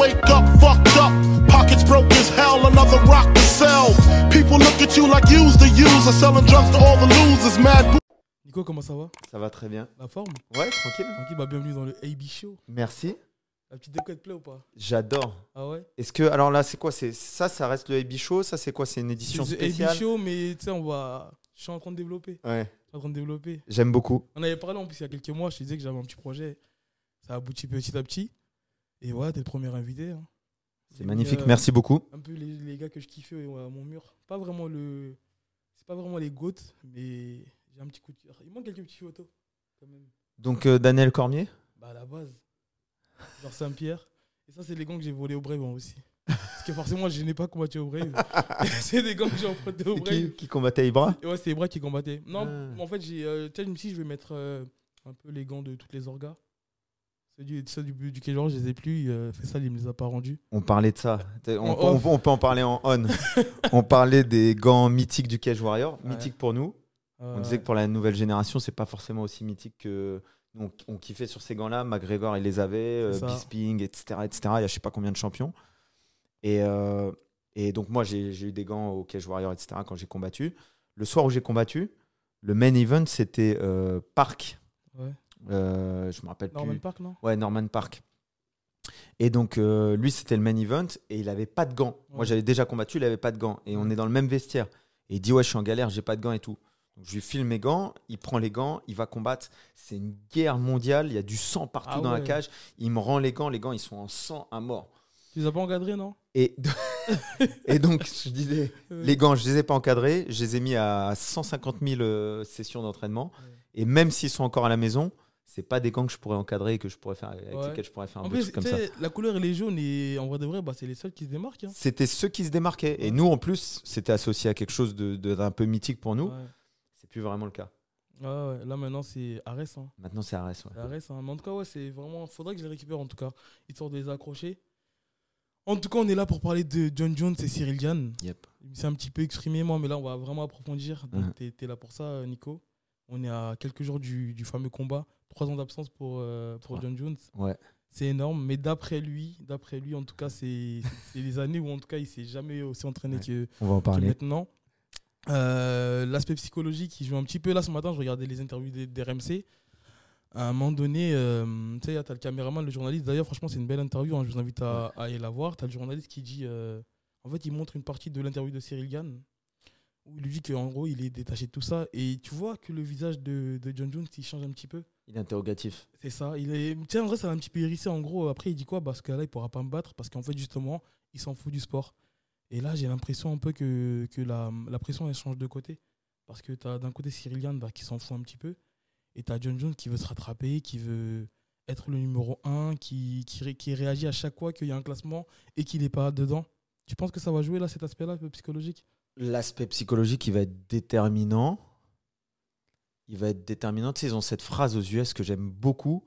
wake up fucked up. Pockets broke as hell, another rock to sell. People look at you like you's the user, selling drugs to all the losers. Mad Nico, comment ça va? Ça va très bien. La forme? Ouais, tranquille. Tranquille, bah bienvenue dans le AB Show. Merci. La petite déco, te plaît ou pas? J'adore. Ah ouais? Est-ce que alors là c'est quoi? C'est ça, ça reste le AB Show? Ça c'est quoi? C'est une édition C'est le spéciale? AB Show, mais tu sais, on va. Je suis en train de développer. Ouais. Je suis en train de développer. J'aime beaucoup. On avait parlé en plus il y a quelques mois, je te disais que j'avais un petit projet. Ça aboutit petit à petit. Et ouais, t'es le premier invité. hein. C'est magnifique. mis, euh, Merci beaucoup. Un peu les, les gars que je kiffais à mon mur. Pas vraiment le. C'est pas vraiment les goats, mais j'ai un petit coup de cœur. Il manque quelques petits photos, quand même. Donc euh, Daniel Cormier. Bah à la base. Genre Saint-Pierre. Et ça, c'est les gants que j'ai volés au Brave hein, aussi. Parce que forcément, je n'ai pas combattu au Brave. c'est des gants que j'ai empruntés au Brave. Qui, qui combattait Ibra ouais, c'était Ibra qui combattait. Non, Ah. en fait, j'ai, euh, je me suis dit, je vais mettre euh, un peu les gants de toutes les orgas. Ceux du, ceux du, je les ai plus. Euh, Fessal, il me les a pas rendus. On parlait de ça. On, En on- on peut en parler en on. on parlait des gants mythiques du Cage Warrior. Ouais. Mythiques pour nous. On Euh, disait que pour la nouvelle génération, c'est pas forcément aussi mythique que on, on kiffait sur ces gants-là. McGregor, il les avait, euh. Bisping, etc., etc. Il y a je sais pas combien de champions. Et, euh, et donc moi, j'ai eu des gants au Cage Warrior, etc. quand j'ai combattu. Le soir où j'ai combattu, le main event, c'était Park. Ouais. Euh, je me rappelle Norman plus. Park, non? Ouais, Norman Park. Et donc, euh, lui, c'était le main event et il avait pas de gants. Moi, j'avais déjà combattu, il avait pas de gants. Et on est dans le même vestiaire. Et il dit, ouais, je suis en galère, j'ai pas de gants et tout. Donc, je lui file mes gants, il prend les gants, il va combattre. C'est une guerre mondiale, il y a du sang partout Ah dans la cage. Il me rend les gants, les gants, ils sont en sang à mort. Tu les as pas encadrés, non? Et, et donc, je disais, les gants, je les ai pas encadrés, je les ai mis à 150 000 euh, sessions d'entraînement. Ouais. Et même s'ils sont encore à la maison, c'est pas des gants que je pourrais encadrer et que je pourrais faire, avec Ouais. lesquels je pourrais faire un En plus, comme ça. la couleur et les jaunes, et en vrai de vrai, bah, c'est les seuls qui se démarquent. hein. C'était ceux qui se démarquaient. Et nous, en plus, c'était associé à quelque chose de- de- d'un peu mythique pour nous. Ouais. C'est plus vraiment le cas. Ouais. Là, maintenant, c'est Arès. Hein. Maintenant, c'est Arès. ouais. C'est Arès, hein. Mais en tout cas, ouais, c'est vraiment. Faudrait que je les récupère, en tout cas, histoire de les accrocher. En tout cas, on est là pour parler de John Jones et Cyril Gann. Yep. Il s'est un petit peu exprimé, moi, mais là, on va vraiment approfondir. Donc, Mhm. t'es- t'es là pour ça, Nico. On est à quelques jours du, du fameux combat. Trois ans d'absence pour, euh, pour. John Jones. Ouais. C'est énorme, mais d'après lui, d'après lui, en tout cas, c'est les années où en tout cas il s'est jamais aussi entraîné Ouais. que, On va en que parler. maintenant. Euh, L'aspect psychologique, il joue un petit peu. Là, ce matin, je regardais les interviews des, des RMC. À un moment donné, euh, tu sais, tu as le caméraman, le journaliste. D'ailleurs, franchement, c'est une belle interview. hein, je vous invite à, à aller la voir. Tu as le journaliste qui dit. en fait, il montre une partie de l'interview de Cyril Gann. Où il lui dit qu'en gros, il est détaché de tout ça. Et tu vois que le visage de, de John Jones, il change un petit peu. Il est interrogatif. C'est ça. Il est... Tiens, en vrai, ça l'a un petit peu hérissé. En gros, après, il dit quoi? Parce que là, il pourra pas me battre. Parce qu'en fait, justement, il s'en fout du sport. Et là, j'ai l'impression un peu que, que la, la pression, elle change de côté. Parce que tu as d'un côté Cyril Gann bah, qui s'en fout un petit peu. Et tu as John Jones qui veut se rattraper, qui veut être le numéro 1, qui, qui, ré- qui réagit à chaque fois qu'il y a un classement et qu'il n'est pas dedans. Tu penses que ça va jouer là, cet aspect-là, un peu psychologique? L'aspect psychologique, il va être déterminant. Il va être déterminant. Tu sais, ils ont cette phrase aux US que j'aime beaucoup.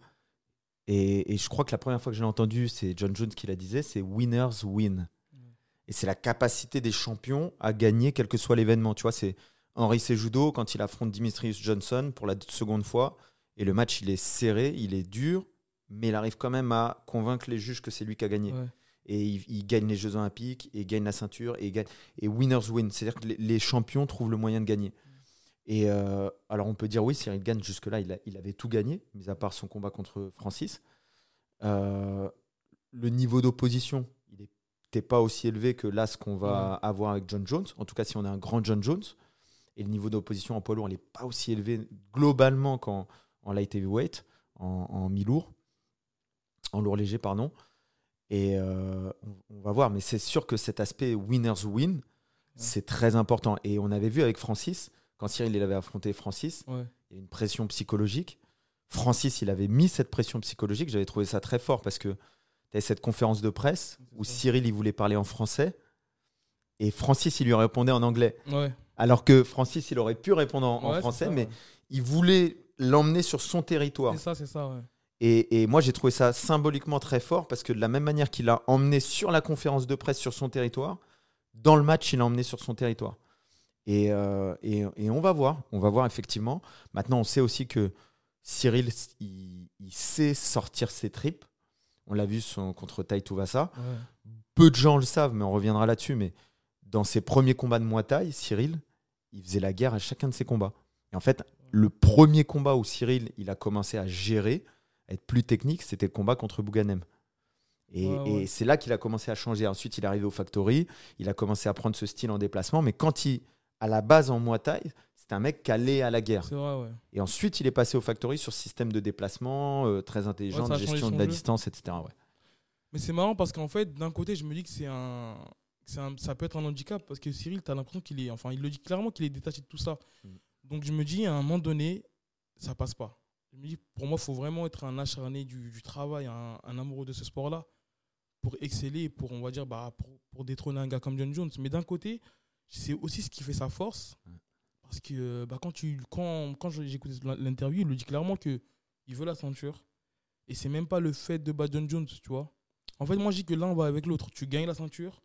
Et, et je crois que la première fois que je l'ai entendue, c'est John Jones qui la disait, c'est winners win. Et c'est la capacité des champions à gagner quel que soit l'événement. Tu vois, c'est Henri Sejudo quand il affronte Dimitrius Johnson pour la seconde fois. Et le match, il est serré, il est dur, mais il arrive quand même à convaincre les juges que c'est lui qui a gagné. Ouais. Et il, il gagne les Jeux Olympiques, et il gagne la ceinture, et, il gagne, et winners win. C'est-à-dire que les, les champions trouvent le moyen de gagner. Et euh, alors on peut dire oui, Cyril Gann, jusque-là, il, avait tout gagné, mis à part son combat contre Francis. Euh, le niveau d'opposition, il n'était pas aussi élevé que là, ce qu'on va avoir avec John Jones. En tout cas, si on a un grand John Jones. Et le niveau d'opposition en poids lourd, il n'est pas aussi élevé globalement qu'en en light heavyweight, en, en mi-lourd, en lourd léger, pardon. Et euh, on, va voir, mais c'est sûr que cet aspect winners win, c'est très important. Et on avait vu avec Francis, quand Cyril il avait affronté Francis, Ouais. il y a une pression psychologique. Francis, il avait mis cette pression psychologique. J'avais trouvé ça très fort parce que tu avais cette conférence de presse où ça. Cyril, il voulait parler en français. Et Francis, il lui répondait en anglais. Ouais. Alors que Francis, il aurait pu répondre en, français, ça, mais il voulait l'emmener sur son territoire. C'est ça, c'est ça, ouais. Et, et moi, j'ai trouvé ça symboliquement très fort parce que de la même manière qu'il a emmené sur la conférence de presse sur son territoire, dans le match, il l'a emmené sur son territoire. Et, euh, et, et on va voir, on va voir effectivement. Maintenant, on sait aussi que Cyril, il, il sait sortir ses tripes. On l'a vu son, contre Tai Tuvasa. Ouais. Peu de gens le savent, mais on reviendra là-dessus. Mais dans ses premiers combats de Muay Thai, Cyril, il faisait la guerre à chacun de ses combats. Et en fait, le premier combat où Cyril il a commencé à gérer, être plus technique, c'était le combat contre Bouganem. Et, Ouais, et ouais. c'est là qu'il a commencé à changer. Ensuite, il est arrivé au Factory, il a commencé à prendre ce style en déplacement. Mais quand il, à la base en Muay Thai, c'était un mec calé à la guerre. C'est vrai, ouais. Et ensuite, il est passé au Factory sur système de déplacement euh, très intelligent, de gestion de la jeu. distance, etc. Ouais. Mais c'est marrant parce qu'en fait, d'un côté, je me dis que c'est un, que c'est un- ça peut être un handicap parce que Cyril, tu as l'impression qu'il est, enfin, il le dit clairement qu'il est détaché de tout ça. Mm. Donc je me dis, à un moment donné, ça passe pas. Je me dis, pour moi, il faut vraiment être un acharné du, du travail, un, un amoureux de ce sport-là pour exceller, pour, on va dire, bah, pour, pour détrôner un gars comme John Jones. Mais d'un côté, c'est aussi ce qui fait sa force. Parce que bah, quand, tu, quand, quand écouté l'interview, il le dit clairement qu'il veut la ceinture. Et c'est même pas le fait de battre John Jones, tu vois. En fait, moi, je dis que l'un va avec l'autre. Tu gagnes la ceinture,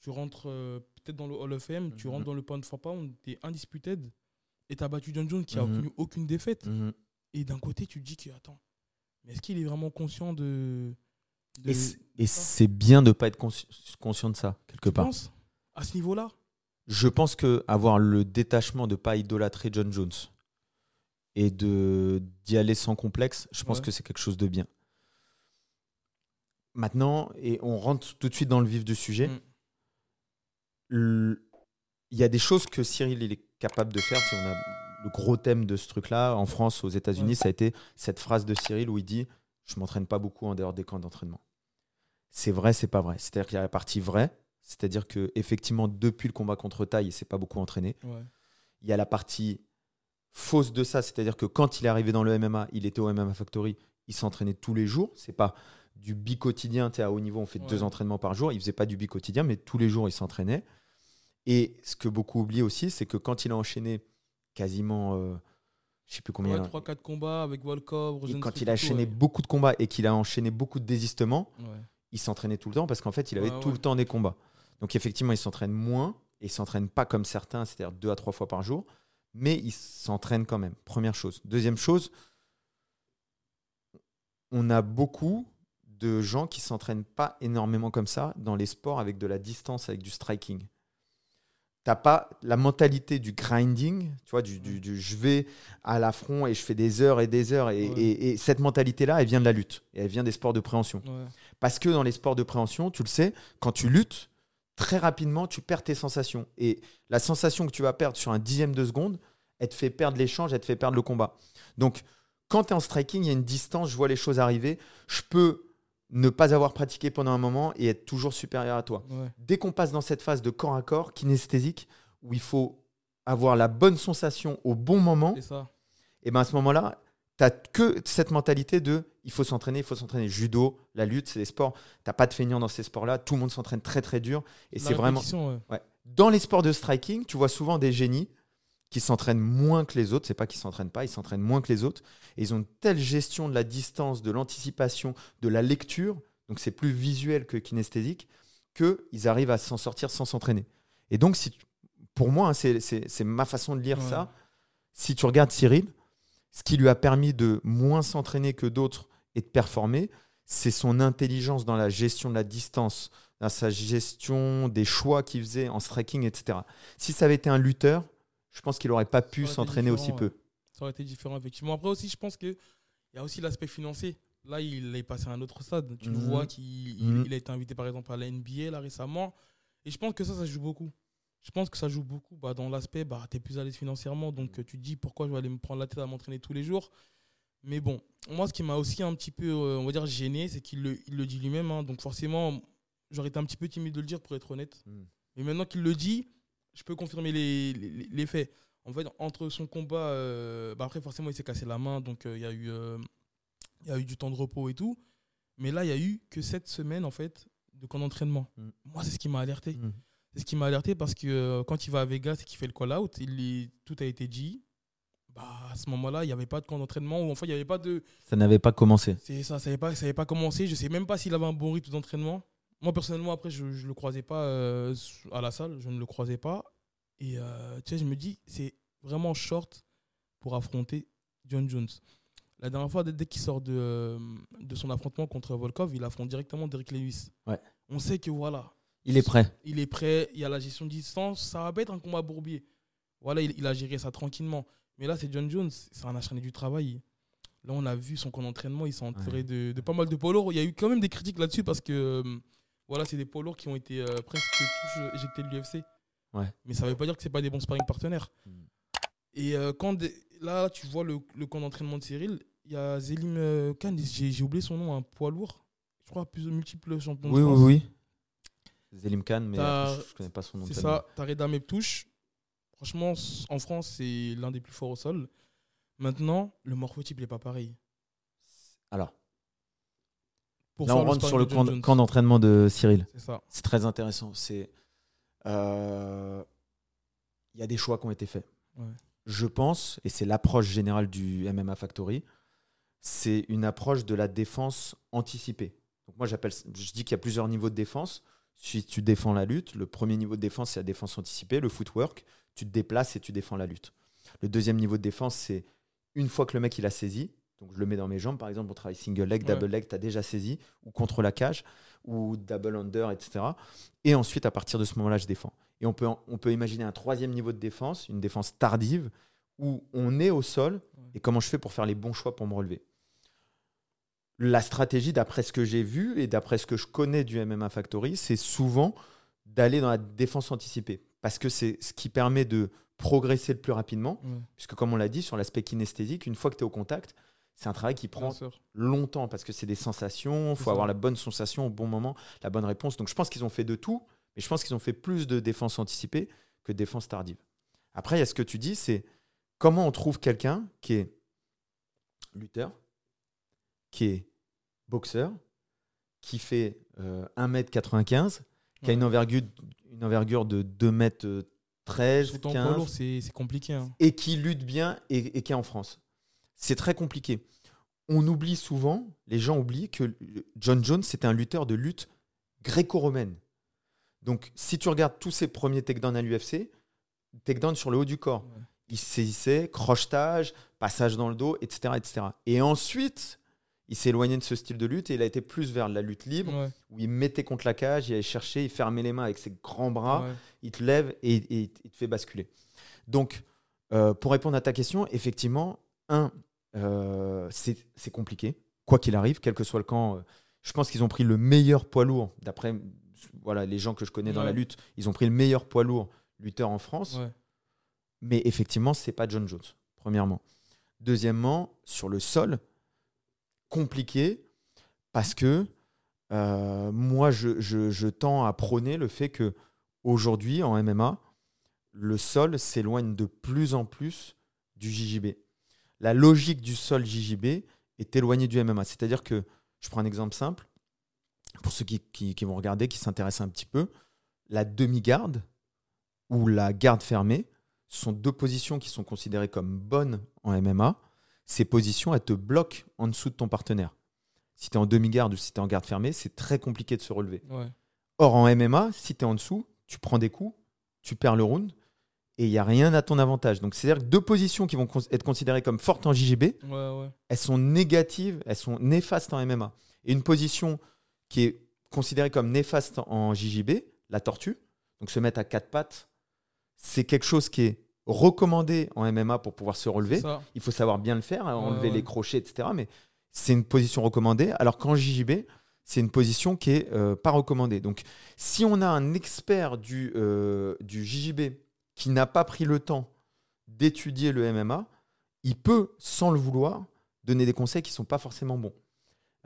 tu rentres euh, peut-être dans le Hall of Fame, tu Mhm. rentres dans le pound for pound, tu es undisputed. Et tu as battu John Jones qui a Mhm. obtenu aucune défaite. Mhm. Et d'un côté, tu te dis que, attends, mais est-ce qu'il est vraiment conscient de. de Et c'est bien de ne pas être consci- conscient de ça, quelque tu part. penses À ce niveau-là? Je pense que avoir le détachement de pas idolâtrer John Jones et de d'y aller sans complexe, je pense Ouais. que c'est quelque chose de bien. Maintenant, et on rentre tout de suite dans le vif du sujet, Mm. il y a des choses que Cyril il est capable de faire. Si on a le gros thème de ce truc-là en France, aux États-Unis, Ouais. ça a été cette phrase de Cyril où il dit "Je m'entraîne pas beaucoup en dehors des camps d'entraînement." C'est vrai, c'est pas vrai. C'est-à-dire qu'il y a la partie vraie, c'est-à-dire que effectivement depuis le combat contre Taille, il s'est pas beaucoup entraîné. Ouais. Il y a la partie fausse de ça, c'est-à-dire que quand il est arrivé dans le MMA, il était au MMA Factory, il s'entraînait tous les jours. C'est pas du bi-quotidien, tu sais, à haut niveau, on fait Ouais. deux entraînements par jour. Il faisait pas du bi-quotidien, mais tous les jours, il s'entraînait. Et ce que beaucoup oublient aussi, c'est que quand il a enchaîné quasiment, euh, je sais plus combien, Ouais, il a- 3-4 combats avec Volkov, quand il a enchaîné ouais. beaucoup de combats et qu'il a enchaîné beaucoup de désistements, Ouais. il s'entraînait tout le temps parce qu'en fait, il avait tout le temps des combats. Donc effectivement, il s'entraîne moins et il s'entraîne pas comme certains, c'est-à-dire deux à trois fois par jour, mais il s'entraîne quand même. Première chose. Deuxième chose, on a beaucoup de gens qui s'entraînent pas énormément comme ça dans les sports avec de la distance, avec du striking. T'as pas la mentalité du grinding, tu vois, du, du- du je vais à l'affront et je fais des heures et des heures. Et, Ouais. et- et cette mentalité-là, elle vient de la lutte. Et elle vient des sports de préhension. Ouais. Parce que dans les sports de préhension, tu le sais, quand tu luttes, très rapidement, tu perds tes sensations. Et la sensation que tu vas perdre sur un dixième de seconde, elle te fait perdre l'échange, elle te fait perdre le combat. Donc, quand tu es en striking, il y a une distance, je vois les choses arriver. Je peux ne pas avoir pratiqué pendant un moment et être toujours supérieur à toi. Ouais. Dès qu'on passe dans cette phase de corps à corps, kinesthésique, où il faut avoir la bonne sensation au bon moment, ça. et ben à ce moment-là, tu n'as que cette mentalité de il faut s'entraîner, il faut s'entraîner. Judo, la lutte, c'est des sports. Tu pas de feignants dans ces sports-là. Tout le monde s'entraîne très très dur. Et c'est vraiment. répétition, ouais. Ouais. Dans les sports de striking, tu vois souvent des génies qui s'entraînent moins que les autres. C'est pas qu'ils s'entraînent pas, ils s'entraînent moins que les autres. Et ils ont une telle gestion de la distance, de l'anticipation, de la lecture. Donc c'est plus visuel que kinesthésique qu'ils arrivent à s'en sortir sans s'entraîner. Et donc, si tu- pour moi, hein, c'est- ma façon de lire Ouais. ça. Si tu regardes Cyril, ce qui lui a permis de moins s'entraîner que d'autres et de performer, c'est son intelligence dans la gestion de la distance, dans sa gestion des choix qu'il faisait en striking, etc. Si ça avait été un lutteur, je pense qu'il n'aurait pas pu s'entraîner aussi peu. Ça aurait été différent, effectivement. Après aussi, je pense qu'il y a aussi l'aspect financier. Là, il est passé à un autre stade. Tu le Mhm. vois qu'il il- Mhm. il a été invité, par exemple, à la NBA là, récemment. Et je pense que ça, ça joue beaucoup. Je pense que ça joue beaucoup bah, dans l'aspect, bah, tu es plus à l'aise financièrement. Donc, euh, tu te dis pourquoi je vais aller me prendre la tête à m'entraîner tous les jours? Mais bon, moi, ce qui m'a aussi un petit peu, euh, on va dire, gêné, c'est qu'il le, il le dit lui-même. hein. donc, forcément, j'aurais été un petit peu timide de le dire, pour être honnête. Mhm. Mais maintenant qu'il le dit, je peux confirmer les, les, les faits. En fait, entre son combat, euh, bah après, forcément, il s'est cassé la main, donc euh, il y, a eu, euh, y a eu du temps de repos et tout. Mais là, il y a eu que cette semaine, en fait, de camp d'entraînement. Mm. Moi, c'est ce qui m'a alerté. Mhm. C'est ce qui m'a alerté parce que euh, quand il va à Vegas et qu'il fait le call-out, tout a été dit. Bah, à ce moment-là, il n'y avait pas de camp d'entraînement, ou enfin, il n'y avait pas de. Ça n'avait pas commencé. C'est ça, ça n'avait pas, ça avait pas commencé. Je sais même pas s'il avait un bon rythme d'entraînement. Moi, personnellement, après, je ne le croisais pas euh, à la salle. Je ne le croisais pas. Et euh, tu sais, je me dis, c'est vraiment short pour affronter John Jones. La dernière fois, dès, qu'il sort de, euh, de son affrontement contre Volkov, il affronte directement Derek Lewis. Ouais. On sait que voilà, Il est prêt. il est prêt, il y a la gestion de distance, ça va pas être un combat bourbier. Voilà, il, il a géré ça tranquillement. Mais là, c'est John Jones, c'est un acharné du travail. Là, on a vu son camp d'entraînement, il s'est entouré de, de pas mal de lourds. Il y a eu quand même des critiques là-dessus parce que euh, voilà, c'est des poids lourds qui ont été euh, presque tous éjectés de l'UFC. Ouais. Mais ça veut pas dire que c'est pas des bons sparring partenaires. Mm. Et euh, quand des- là, tu vois le, le camp d'entraînement de Cyril, il y a Zelim euh, Khan, j'ai oublié son nom, un poids lourd. Je crois plus champions de Oui, France. oui, oui. Zelim Khan, mais T'as- je, je connais pas son nom. C'est ça, Tareda Meptouche. Franchement, en France, c'est l'un des plus forts au sol. Maintenant, le morphotype n'est pas pareil. Alors, Pour là, on rentre sur le de camp, d'entraînement de Cyril. C'est ça. C'est très intéressant. C'est euh, il y a des choix qui ont été faits. Ouais. Je pense, et c'est l'approche générale du MMA Factory, c'est une approche de la défense anticipée. Donc moi j'appelle, je dis qu'il y a plusieurs niveaux de défense. Si tu défends la lutte, le premier niveau de défense c'est la défense anticipée, le footwork. Tu te déplaces et tu défends la lutte. Le deuxième niveau de défense c'est une fois que le mec il a saisi. Donc je le mets dans mes jambes, par exemple, on travaille single leg, Ouais. double leg, tu as déjà saisi, ou contre la cage, ou double under, etc. Et ensuite, à partir de ce moment-là, je défends. Et on peut, on peut imaginer un troisième niveau de défense, une défense tardive, où on est au sol, et comment je fais pour faire les bons choix pour me relever. La stratégie, d'après ce que j'ai vu et d'après ce que je connais du MMA Factory, c'est souvent d'aller dans la défense anticipée. Parce que c'est ce qui permet de progresser le plus rapidement. Puisque, comme on l'a dit, sur l'aspect kinesthésique, une fois que tu es au contact, c'est un travail qui prend longtemps parce que c'est des sensations, il faut avoir la bonne sensation au bon moment, la bonne réponse. Donc je pense qu'ils ont fait de tout, mais je pense qu'ils ont fait plus de défense anticipée que de défense tardive. Après, il y a ce que tu dis, c'est comment on trouve quelqu'un qui est lutteur, qui est boxeur, qui fait euh, 1m95, qui a une envergure, une envergure de 2m13, Surtout en 15, poids lourd, c'est c'est compliqué. hein. et qui lutte bien et, et qui est en France. C'est très compliqué. On oublie souvent, les gens oublient que John Jones, c'était un lutteur de lutte gréco-romaine. Donc, si tu regardes tous ses premiers takedowns à l'UFC, takedown sur le haut du corps. Ouais. Il saisissait, crochetage, passage dans le dos, etc. etc. Et ensuite, il s'est éloigné de ce style de lutte et il a été plus vers la lutte libre, Ouais, où il mettait contre la cage, il allait chercher, il fermait les mains avec ses grands bras ouais. il te lève et, et il te fait basculer. Donc, euh, pour répondre à ta question, effectivement, un, euh, c'est compliqué, quoi qu'il arrive, quel que soit le camp. euh, je pense qu'ils ont pris le meilleur poids lourd, d'après voilà, les gens que je connais dans la lutte, ils ont pris le meilleur poids lourd lutteur en France. Ouais. Mais effectivement, c'est pas John Jones, premièrement. Deuxièmement, sur le sol, compliqué, parce que euh, moi, je, je- je tends à prôner le fait que aujourd'hui, en MMA, le sol s'éloigne de plus en plus du JJB. La logique du sol JJB est éloignée du MMA. C'est-à-dire que, je prends un exemple simple, pour ceux qui, qui- qui vont regarder, qui s'intéressent un petit peu, la demi-garde ou la garde fermée sont deux positions qui sont considérées comme bonnes en MMA. Ces positions, elles te bloquent en dessous de ton partenaire. Si tu es en demi-garde ou si tu es en garde fermée, c'est très compliqué de se relever. Ouais. Or, en MMA, si tu es en dessous, tu prends des coups, tu perds le round et il n'y a rien à ton avantage. Donc, c'est-à-dire que deux positions qui vont être considérées comme fortes en JGB, Ouais, ouais. elles sont négatives, elles sont néfastes en MMA. Et une position qui est considérée comme néfaste en JJB, la tortue, donc se mettre à quatre pattes, c'est quelque chose qui est recommandé en MMA pour pouvoir se relever. Il faut savoir bien le faire, hein, enlever ouais. les crochets, etc. Mais c'est une position recommandée, alors qu'en JJB, c'est une position qui est euh, pas recommandée. Donc, si on a un expert du, euh, du JJB qui n'a pas pris le temps d'étudier le MMA, il peut, sans le vouloir, donner des conseils qui ne sont pas forcément bons.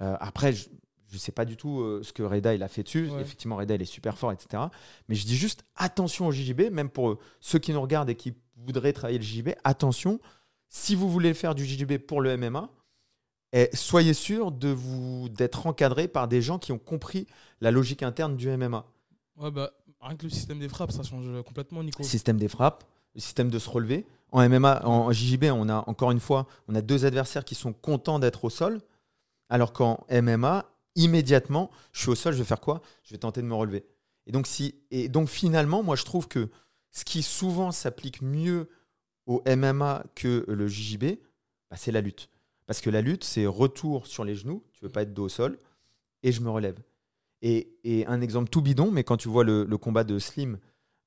Euh, après, je ne sais pas du tout euh, ce que Reda il a fait dessus. Ouais. Effectivement, Reda il est super fort, etc. Mais je dis juste attention au JJB, même pour euh, ceux qui nous regardent et qui voudraient travailler le JJB, attention, si vous voulez faire du JJB pour le MMA, eh, soyez sûr de vous d'être encadré par des gens qui ont compris la logique interne du MMA. Ouais, bah, rien que le système des frappes, ça change complètement, Nico. Système des frappes, le système de se relever. En MMA, en JJB, on a encore une fois, on a deux adversaires qui sont contents d'être au sol, alors qu'en MMA, immédiatement, je suis au sol, je vais faire quoi? Je vais tenter de me relever. Et donc, si, et donc finalement, moi je trouve que ce qui souvent s'applique mieux au MMA que le JJB, bah, c'est la lutte. Parce que la lutte, c'est retour sur les genoux, tu veux pas être dos au sol, et je me relève. Et, et un exemple tout bidon, mais quand tu vois le, le combat de Slim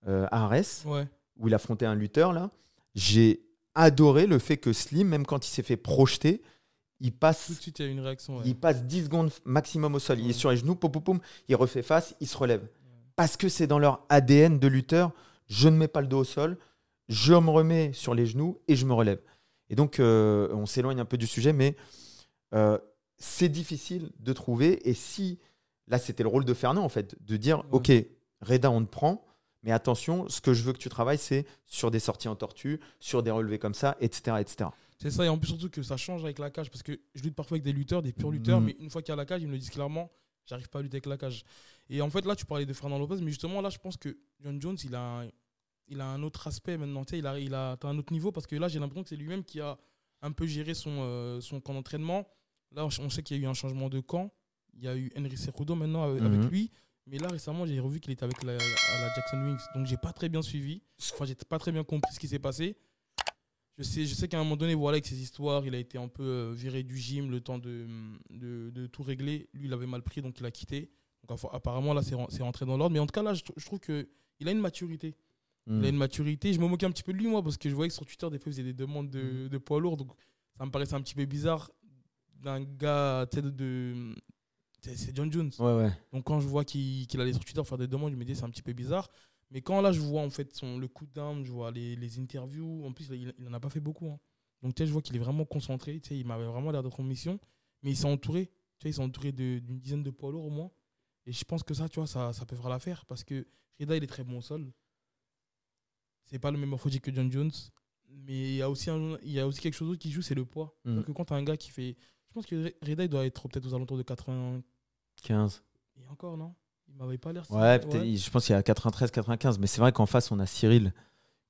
euh, à Arès, Ouais. où il affrontait un lutteur, là, j'ai adoré le fait que Slim, même quand il s'est fait projeter, il passe, Tout de suite, il y a eu une réaction. ouais. il passe 10 secondes maximum au sol. Il est sur les genoux, pom, pom, pom, il refait face, il se relève. Parce que c'est dans leur ADN de lutteur, je ne mets pas le dos au sol, je me remets sur les genoux et je me relève. Et donc, euh, on s'éloigne un peu du sujet, mais euh, c'est difficile de trouver. Et si, là, c'était le rôle de Fernand, en fait, de dire, Ouais. OK, Reda, on te prend, mais attention, ce que je veux que tu travailles, c'est sur des sorties en tortue, sur des relevés comme ça, etc. etc. C'est ça, et en plus surtout que ça change avec la cage, parce que je lutte parfois avec des lutteurs, des purs lutteurs, Mhm. mais une fois qu'il y a la cage, ils me le disent clairement, j'arrive pas à lutter avec la cage. Et en fait, là, tu parlais de Fernand Lopez, mais justement, là, je pense que John Jones, il a un, il a un autre aspect maintenant, tu sais, il a, il a atteint un autre niveau, parce que là, j'ai l'impression que c'est lui-même qui a un peu géré son, euh, son camp d'entraînement. Là, on sait qu'il y a eu un changement de camp, il y a eu Henry Cejudo maintenant avec, avec Mhm. lui, mais là, récemment, j'ai revu qu'il était avec la, à la Jackson Wings, donc j'ai pas très bien suivi, enfin, j'ai pas très bien compris ce qui s'est passé. Je sais, je sais qu'à un moment donné, voilà, avec ses histoires, il a été un peu euh, viré du gym, le temps de, de, de tout régler. Lui, il avait mal pris, donc il a quitté. Donc apparemment, là, c'est ren- c'est rentré dans l'ordre. Mais en tout cas, là, je, tr- je trouve qu'il a une maturité. Il a une maturité. Je me moquais un petit peu de lui, moi, parce que je voyais que sur Twitter, des fois, il faisait des demandes de, de poids lourd. Donc ça me paraissait un petit peu bizarre d'un gars, de. de- c'est John Jones. Ouais, ouais. Donc quand je vois qu'il qu'il allait sur Twitter faire des demandes, je me dis c'est un petit peu bizarre. Mais quand là je vois en fait son, le coup down, je vois les, les interviews, en plus il, il en a pas fait beaucoup. hein. Donc tu sais, je vois qu'il est vraiment concentré, tu sais, il m'avait vraiment l'air d'être en mission. Mais il s'est entouré, tu sais, il s'est entouré d'une dizaine de poids lourds au moins. Et je pense que ça, tu vois, ça, ça peut faire l'affaire parce que Rida il est très bon au sol. C'est pas le même morphologique que John Jones. Mais il y a aussi, un- il y a aussi quelque chose d'autre qui joue, c'est le poids. Mm. Donc quand tu as un gars qui fait. Je pense que Rida il doit être peut-être aux alentours de 80. 15. Et encore, non? Il m'avait pas l'air. Ouais, peut-être, je pense qu'il y a 93, 95. Mais c'est vrai qu'en face, on a Cyril,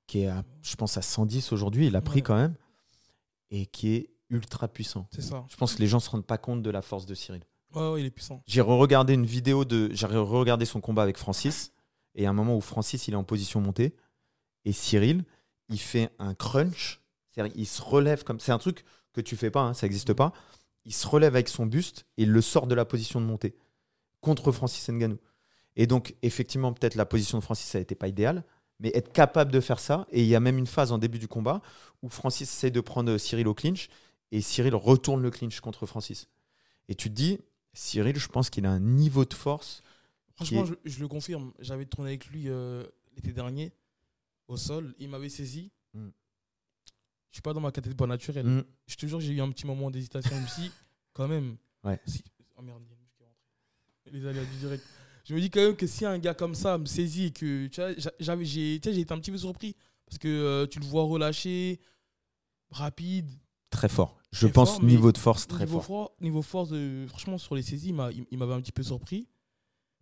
qui est, à, je pense, à 110 aujourd'hui. Il a pris Ouais. quand même. Et qui est ultra puissant. C'est ça. Je pense que les gens se rendent pas compte de la force de Cyril. Ouais, ouais, il est puissant. J'ai regardé une vidéo de. J'ai regardé son combat avec Francis. Et à un moment où Francis, il est en position montée. Et Cyril, il fait un crunch. C'est-à-dire, il se relève comme. C'est un truc que tu fais pas, hein, ça n'existe pas. Il se relève avec son buste et il le sort de la position de montée contre Francis Ngannou. Et donc, effectivement, peut-être la position de Francis, ça n'était pas idéal. Mais être capable de faire ça. Et il y a même une phase en début du combat où Francis essaie de prendre Cyril au clinch. Et Cyril retourne le clinch contre Francis. Et tu te dis, Cyril, je pense qu'il a un niveau de force. Franchement, je, je le confirme. J'avais tourné avec lui euh, l'été dernier au sol. Il m'avait saisi. Mm. Je suis pas dans ma catégorie pas naturelle. Mm. Je te jure, j'ai eu un petit moment d'hésitation aussi. Quand même. Ouais. Si- Oh merde, il y a une mouche qui est rentrée. Les aléas du direct. Je me dis quand même que si un gars comme ça me saisit et que tu j'avais, j'ai, été un petit peu surpris parce que euh, tu le vois relâcher, rapide, Très fort. Je Très pense fort, niveau de force très niveau, fort. fort, niveau force, franchement, sur les saisies, il m'a- il, il m'avait un petit peu surpris.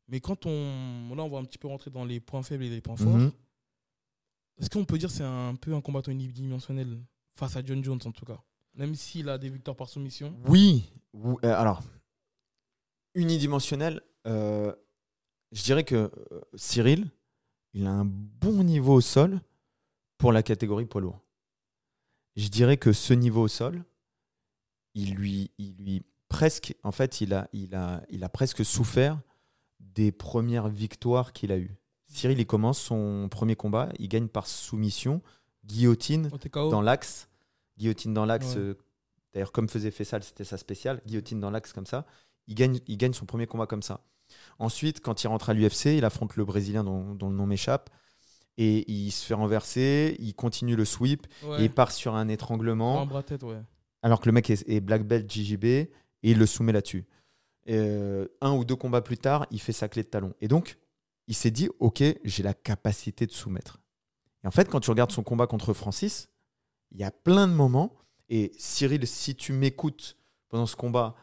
Mais quand on. Là, on va un petit peu rentrer dans les points faibles et les points forts. Mhm. Est-ce qu'on peut dire que c'est un peu un combattant unidimensionnel? Face à John Jones, en tout cas Même s'il a des victoires par soumission. Oui. Ou- euh, alors, unidimensionnel, euh, je dirais que euh, Cyril, il a un bon niveau au sol pour la catégorie poids lourd. Je dirais que ce niveau au sol, il lui, il lui presque, en fait, il a, il a, il a presque souffert des premières victoires qu'il a eues. Cyril, il commence son premier combat, il gagne par soumission, guillotine, dans l'axe. Guillotine dans l'axe. Ouais. euh, D'ailleurs, comme faisait Fessal, c'était sa spéciale. Guillotine dans l'axe comme ça. Il gagne, il gagne son premier combat comme ça. Ensuite, quand il rentre à l'UFC, il affronte le Brésilien dont, dont le nom m'échappe. Et il se fait renverser, il continue le sweep, Ouais. et il part sur un étranglement, Un bras tête, ouais. alors que le mec est, est black belt JJB, et il le soumet là-dessus. Euh, un ou deux combats plus tard, il fait sa clé de talon. Et donc, il s'est dit, ok, j'ai la capacité de soumettre. Et en fait, quand tu regardes son combat contre Francis, il y a plein de moments. Et Cyril, si tu m'écoutes pendant ce combat,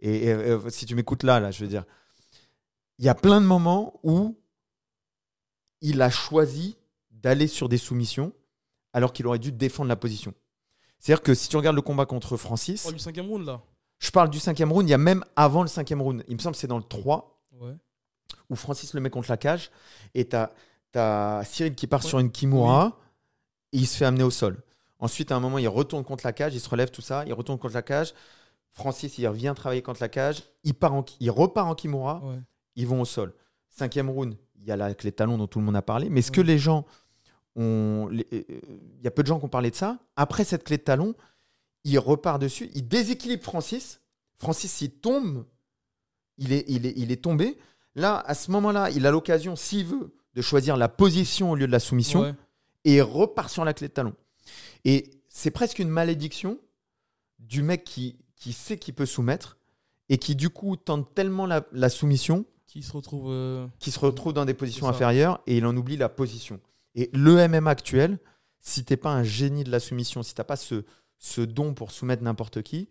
et, et, euh, si tu m'écoutes là, là, je veux dire, il y a plein de moments où il a choisi d'aller sur des soumissions alors qu'il aurait dû défendre la position. C'est-à-dire que si tu regardes le combat contre Francis, Oh, du cinquième round, là je parle du cinquième round, il y a même avant le cinquième round. Il me semble que c'est dans le 3 Ouais. où Francis le met contre la cage et t'as as Cyril qui part Ouais. sur une Kimura et il se fait amener au sol. Ensuite, à un moment, il retourne contre la cage, il se relève, tout ça, il retourne contre la cage. Francis, il revient travailler contre la cage, il, part en, il repart en Kimura, Ouais. ils vont au sol. Cinquième round, il y a la, avec les talons dont tout le monde a parlé. Mais est-ce que les gens ont. euh, Il y a peu de gens qui ont parlé de ça. Après cette clé de talon, il repart dessus, il déséquilibre Francis. Francis, il tombe, il est, il est, il est tombé. Là, à ce moment-là, il a l'occasion, s'il veut, de choisir la position au lieu de la soumission Ouais. et repart sur la clé de talon. Et c'est presque une malédiction du mec qui, qui sait qu'il peut soumettre et qui, du coup, tente tellement la, la soumission Qui se retrouve. euh, qu'il se retrouve dans des positions inférieures et il en oublie la position. Et le MMA actuel, si t'es pas un génie de la soumission, si t'as pas ce, ce don pour soumettre n'importe qui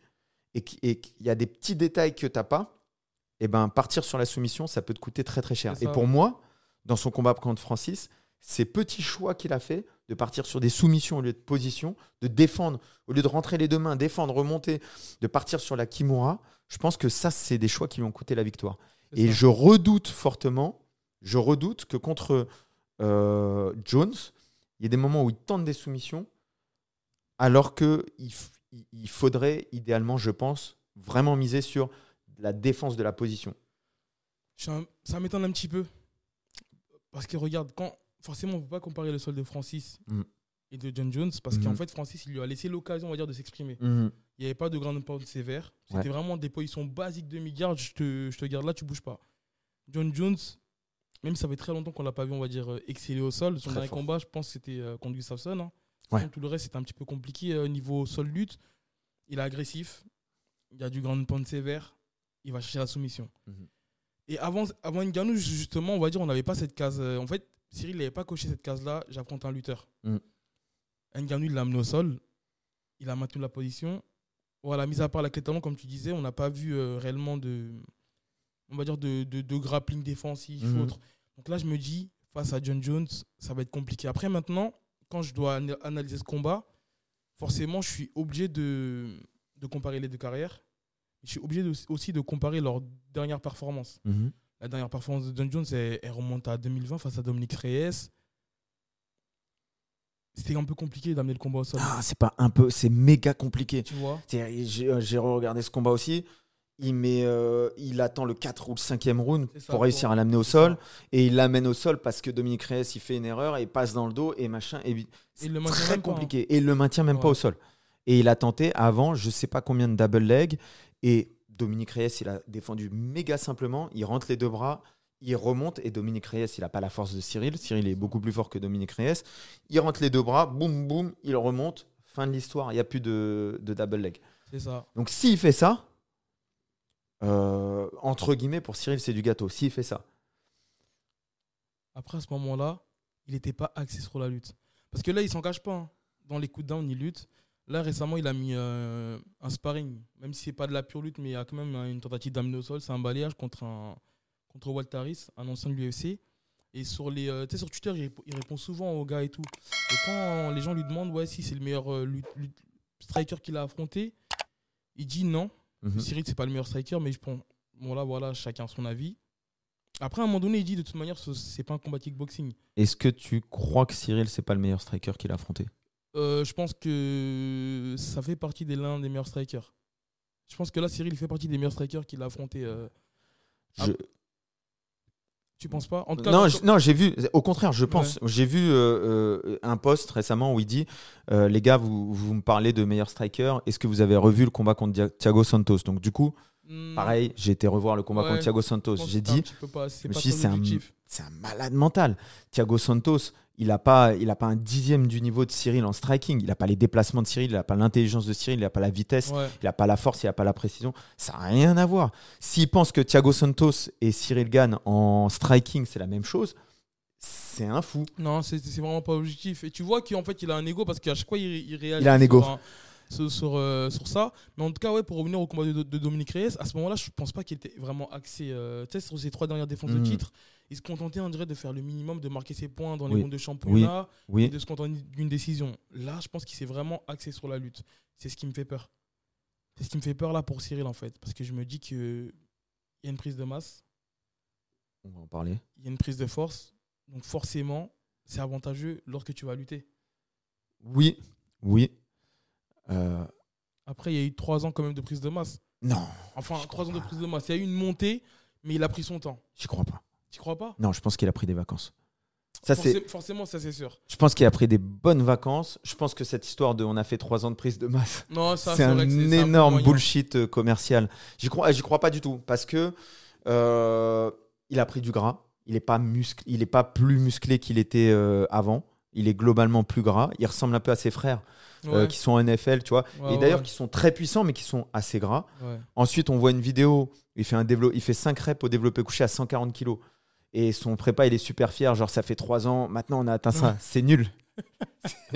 et qui- et qu'il y a des petits détails que t'as pas, et ben partir sur la soumission, ça peut te coûter très très cher. Et pour moi, dans son combat contre Francis, ces petits choix qu'il a fait de partir sur des soumissions au lieu de position, de défendre au lieu de rentrer les deux mains, défendre, remonter, de partir sur la kimura, je pense que ça c'est des choix qui lui ont coûté la victoire. Et ça. je redoute fortement, je redoute que contre euh, Jones, il y ait des moments où il tente des soumissions, alors que il, il- faudrait idéalement, je pense, vraiment miser sur la défense de la position. Ça m'étonne un petit peu. Parce que regarde, quand forcément, on ne peut pas comparer le sol de Francis Mm. et de John Jones, parce qu'en Mhm. fait, Francis, il lui a laissé l'occasion, on va dire, de s'exprimer. Mhm. Il n'y avait pas de grande pente sévère. C'était Ouais. vraiment des positions basiques de mi-garde. Je te, je te garde là, tu bouges pas. John Jones, même si ça fait très longtemps qu'on l'a pas vu, on va dire, euh, exceller au sol. Son Très dernier fort. combat, je pense, c'était euh, contre Gustafsson. hein. Ouais. Tout le reste, c'était un petit peu compliqué au niveau sol lutte. Il est agressif. Il y a du grand pente sévère. Il va chercher la soumission. Et avant, avant Ngannou, justement, on va dire, on n'avait pas cette case. euh, en fait, Cyril n'avait pas coché cette case-là. J'affronte un lutteur. Mhm. Ngannou, il l'a amené au sol. Il a maintenu la position. Voilà, mis à part la clé talon, comme tu disais, on n'a pas vu euh, réellement de, on va dire de, de, de grappling défensif ou autre. Donc là, je me dis, face à John Jones, ça va être compliqué. Après, maintenant, quand je dois ana- analyser ce combat, forcément, je suis obligé de, de comparer les deux carrières. Je suis obligé de- aussi de comparer leurs dernières performances. Mhm. La dernière performance de John Jones, elle, elle remonte à 2020 face à Dominique Reyes. C'était un peu compliqué d'amener le combat au sol. Ah, c'est pas un peu, c'est méga compliqué. Tu vois? J'ai euh, j'ai regardé ce combat aussi. Il, met, euh, il attend le 4 ou le 5e round ça, pour réussir à l'amener au sol. ça. Et il l'amène au sol parce que Dominique Reyes, il fait une erreur et il passe dans le dos et machin. Et c'est très pas, hein. compliqué. Et il le maintient même pas au sol. Et il a tenté avant, je sais pas combien de double leg. Et Dominique Reyes, il a défendu méga simplement. Il rentre les deux bras, il remonte. Et Dominique Reyes, il a pas la force de Cyril. Cyril est beaucoup plus fort que Dominique Reyes. Il rentre les deux bras, boum, boum, il remonte. Fin de l'histoire, il n'y a plus de, de double leg. C'est ça. Donc s'il fait ça, euh, entre guillemets, pour Cyril, c'est du gâteau. S'il fait ça. Après, à ce moment-là, il n'était pas axé sur la lutte. Parce que là, il s'en cache pas. hein. Dans les coups de down, il lutte. Là, récemment, il a mis euh, un sparring. Même si c'est pas de la pure lutte, mais il y a quand même hein, une tentative d'amener au sol. C'est un balayage contre, un, contre Walt Harris, un ancien de l'UFC. Et sur, les, euh, sur Twitter, il, rép- il répond souvent aux gars et tout. Et quand les gens lui demandent ouais, si c'est le meilleur euh, lutte- lutte- striker qu'il a affronté, il dit non. Mhm. Cyril, c'est pas le meilleur striker, mais je prends. Bon, là, voilà, chacun son avis. Après, à un moment donné, il dit de toute manière, ce- c'est pas un combat kickboxing. Est-ce que tu crois que Cyril, c'est pas le meilleur striker qu'il a affronté? Euh, je pense que ça fait partie des l'un des meilleurs strikers. Je pense que là, Cyril il fait partie des meilleurs strikers qu'il a affronté. euh. Ah, Je- Tu penses pas? En tout cas, Non, je- non, j'ai vu. Au contraire, je pense. J'ai vu euh, euh, un post récemment où il dit les gars, vous, vous me parlez de meilleur striker. Est-ce que vous avez revu le combat contre Thiago Santos? Donc du coup, Hmm, pareil, j'ai été revoir le combat Ouais, contre Thiago je Santos. J'ai dit, me pas suis dit, c'est un- malade mental. Thiago Santos, il n'a pas, il a pas un dixième du niveau de Cyril en striking. Il n'a pas les déplacements de Cyril, il n'a pas l'intelligence de Cyril, il n'a pas la vitesse. Ouais. Il n'a pas la force, il n'a pas la précision. Ça n'a rien à voir. S'il pense que Thiago Santos et Cyril Gann en striking, c'est la même chose, c'est un fou. Non, c'est vraiment pas objectif. Et tu vois qu'en fait, il a un ego parce qu'à chaque fois, il, il réagit Il a un ego. Sur, sur, euh, sur ça. Mais en tout cas, ouais, pour revenir au combat de, de Dominique Reyes, à ce moment-là, je pense pas qu'il était vraiment axé euh, sur ses trois dernières défenses de titre. Il se contentait, on dirait, de faire le minimum, de marquer ses points dans les rounds de championnat. et Oui, de se contenter d'une décision. Là, je pense qu'il s'est vraiment axé sur la lutte. C'est ce qui me fait peur. C'est ce qui me fait peur là pour Cyril en fait. Parce que je me dis qu'il y a une prise de masse, on va en parler. il y a une prise de force. Donc forcément, c'est avantageux lorsque tu vas lutter. Oui, oui. Euh, Après, il y a eu trois ans quand même de prise de masse. non, Enfin, trois ans de prise de masse. Il y a eu une montée, mais il a pris son temps. j'y crois pas. Tu crois pas? Non, je pense qu'il a pris des vacances. Ça. Forcé- Forcément, ça c'est sûr. Je pense qu'il a pris des bonnes vacances. Je pense que cette histoire de on a fait trois ans de prise de masse, c'est un énorme bullshit euh, commercial. J'y crois, j'y crois pas du tout parce que euh, il a pris du gras. Il est pas musclé, il est pas plus musclé qu'il était euh, avant. Il est globalement plus gras. Il ressemble un peu à ses frères euh, qui sont en NFL, tu vois, ouais, et d'ailleurs qui sont très puissants mais qui sont assez gras. Ensuite, on voit une vidéo. Il fait un dévelop- il fait 5 reps au développé couché à 140 kilos. Et son prépa, il est super fier. Genre, ça fait 3 ans. Maintenant, on a atteint ça. C'est nul.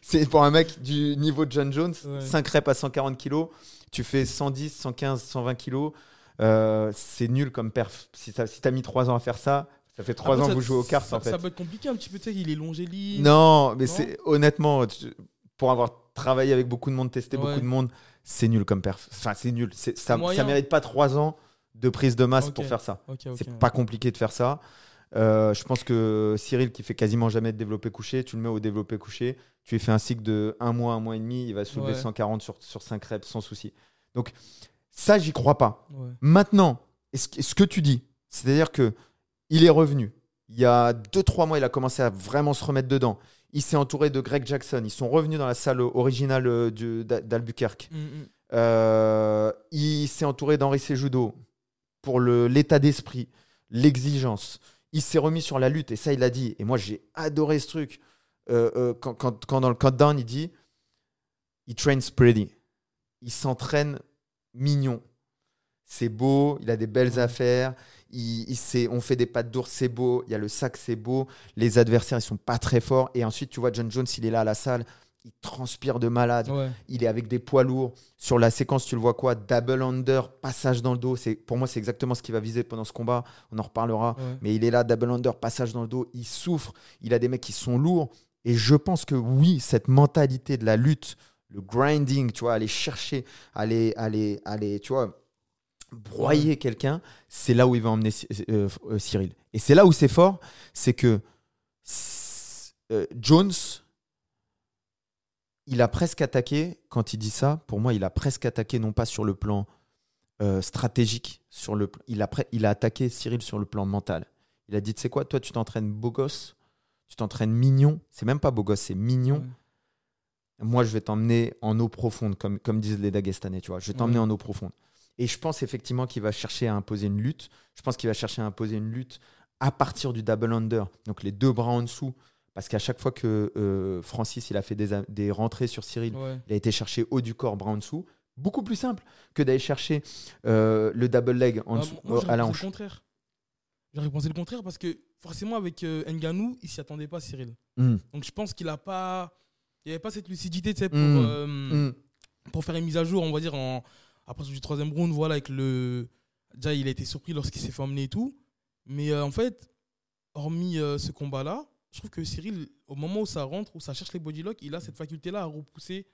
C'est- pour un mec du niveau de John Jones. Ouais. 5 reps à 140 kilos. Tu fais 110, 115, 120 kilos. Euh, c'est nul comme perf. Si tu as mis 3 ans à faire ça, ça fait 3 Après, ans que vous jouez aux cartes ça, en fait. Ça peut être compliqué un petit peu, tu sais, il est longéline. Non, mais c'est honnêtement, pour avoir travaillé avec beaucoup de monde, testé Ouais. beaucoup de monde, c'est nul comme perf. Enfin, c'est nul. C'est- Ça, Moyen. ça mérite pas trois ans de prise de masse pour faire ça. C'est pas compliqué de faire ça. Euh, je pense que Cyril, qui fait quasiment jamais de développé couché, tu le mets au développé couché, tu lui fais un cycle de un mois, un mois et demi, il va soulever Ouais. 140 sur, sur 5 reps sans souci. Donc, ça, j'y crois pas. Ouais. Maintenant, est-ce que- ce que tu dis, c'est-à-dire que il est revenu. Il y a 2-3 mois, il a commencé à vraiment se remettre dedans. Il s'est entouré de Greg Jackson. Ils sont revenus dans la salle originale euh, d'Albuquerque. Mm, mm. Euh, il s'est entouré d'Henri Sejudo pour l'état d'esprit, l'exigence. Il s'est remis sur la lutte et ça, il a dit. Et moi, j'ai adoré ce truc. Euh, euh, quand, quand- quand dans le countdown, il dit He trains pretty. Il s'entraîne mignon. C'est beau, il a des belles Ouais. affaires. Il, il sait- on fait des pattes d'ours, c'est beau. Il y a le sac, c'est beau. Les adversaires, ils sont pas très forts. Et ensuite, tu vois, John Jones, il est là à la salle. Il transpire de malade Ouais. il est avec des poids lourds. Sur la séquence, tu le vois quoi Double under, passage dans le dos. C'est Pour moi, c'est exactement ce qu'il va viser pendant ce combat. On en reparlera. Ouais. Mais il est là, double under, passage dans le dos. Il souffre. Il a des mecs qui sont lourds. Et je pense que oui, cette mentalité de la lutte, le grinding, tu vois, aller chercher, aller, aller, aller, tu vois, broyer quelqu'un, c'est là où il va emmener Cy- euh, euh, Cyril. Et c'est là où c'est fort, c'est que euh, Jones, il a presque attaqué, quand il dit ça, pour moi, il a presque attaqué non pas sur le plan euh, stratégique, sur le, il, a il a attaqué Cyril sur le plan mental. Il a dit, tu sais quoi, toi tu t'entraînes beau gosse, tu t'entraînes mignon, c'est même pas beau gosse, c'est mignon. Moi, je vais t'emmener en eau profonde, comme, comme disent les Dagestanais, tu vois. Je vais t'emmener en eau profonde. Et je pense effectivement qu'il va chercher à imposer une lutte. Je pense qu'il va chercher à imposer une lutte à partir du double under, donc les deux bras en dessous. Parce qu'à chaque fois que euh, Francis il a fait des, des rentrées sur Cyril, Ouais. il a été chercher haut du corps, bras en dessous. Beaucoup plus simple que d'aller chercher euh, le double leg en Ah, dessous, moi, euh, j'aurais à la pensé hanche. le contraire. J'aurais pensé le contraire parce que forcément, avec euh, Nganou, il s'y attendait pas, Cyril. Mm. Donc je pense qu'il a pas. Il n'y avait pas cette lucidité tu sais, pour, Mm. euh, Mm. pour faire une mise à jour, on va dire, en, après du troisième round, voilà, avec le. Déjà, il a été surpris lorsqu'il s'est fait emmener et tout. Mais euh, en fait, hormis euh, ce combat-là, je trouve que Cyril, au moment où ça rentre, où ça cherche les bodylocks, il a cette faculté-là à repousser.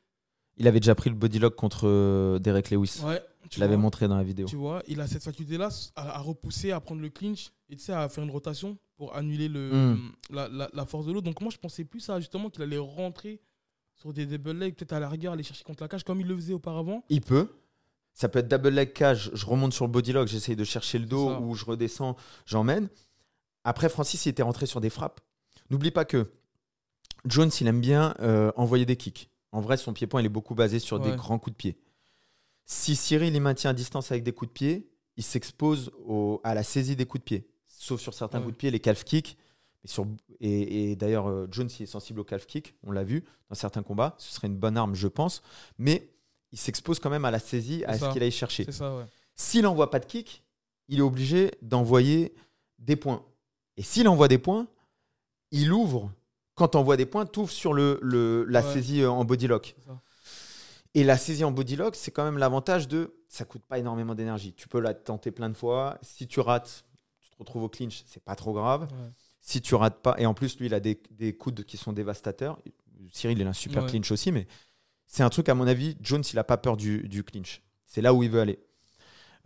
Il avait déjà pris le bodylock contre euh, Derek Lewis. Ouais, tu l'avais montré dans la vidéo. Tu vois, il a cette faculté-là à, à repousser, à prendre le clinch et tu sais, à faire une rotation pour annuler le, Mm. la, la- la force de l'autre. Donc moi, je pensais plus à justement qu'il allait rentrer sur des double legs, peut-être à la rigueur, aller chercher contre la cage comme il le faisait auparavant. Il peut. Ça peut être double leg cage, je remonte sur le bodylock, j'essaye de chercher le dos ou je redescends, j'emmène. Après, Francis, il était rentré sur des frappes. N'oublie pas que Jones, il aime bien euh, envoyer des kicks. En vrai, son pied-point, il est beaucoup basé sur des grands coups de pied. Si Cyril, il maintient à distance avec des coups de pied, il s'expose à la saisie des coups de pied. Sauf sur certains Ouais. coups de pied, les calf kicks. Et, sur- et, et d'ailleurs, euh, Jones, il est sensible au calf kick, on l'a vu dans certains combats. Ce serait une bonne arme, je pense. Mais il s'expose quand même à la saisie, à ce qu'il aille chercher. Ça, ouais. S'il n'envoie pas de kick, il est obligé d'envoyer des points. Et s'il envoie des points, il ouvre. Quand tu envoies des points, tu ouvres sur le, le- la Ouais. saisie euh, en bodylock. c'est ça. Et la saisie en bodylock, c'est quand même l'avantage de ça coûte pas énormément d'énergie. Tu peux la tenter plein de fois. Si tu rates, tu te retrouves au clinch, c'est pas trop grave. Ouais. Si tu rates pas, et en plus, lui, il a des, des coudes qui sont dévastateurs. Cyril, il a un super Ouais. clinch aussi, mais c'est un truc, à mon avis, Jones, il a pas peur du, du clinch. C'est là où il veut aller.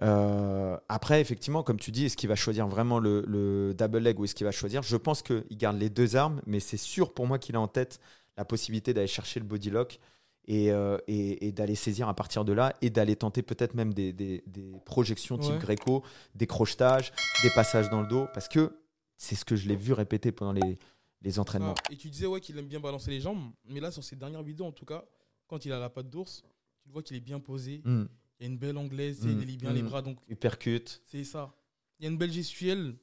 Euh, après, effectivement, comme tu dis, est-ce qu'il va choisir vraiment le, le double leg ou est-ce qu'il va choisir? Je pense qu'il garde les deux armes, mais c'est sûr pour moi qu'il a en tête la possibilité d'aller chercher le body lock et, euh, et- et d'aller saisir à partir de là et d'aller tenter peut-être même des, des- des projections type Ouais. gréco, des crochetages, des passages dans le dos, parce que c'est ce que je l'ai vu répéter pendant les, les entraînements. Ah, et tu disais ouais qu'il aime bien balancer les jambes, mais là sur ses dernières vidéos en tout cas, quand il a la patte d'ours, tu vois qu'il est bien posé. Mm. Il y a une belle anglaise, Mm, il délie bien les mm. bras, donc Uppercut. c'est ça. Il y a une belle gestuelle.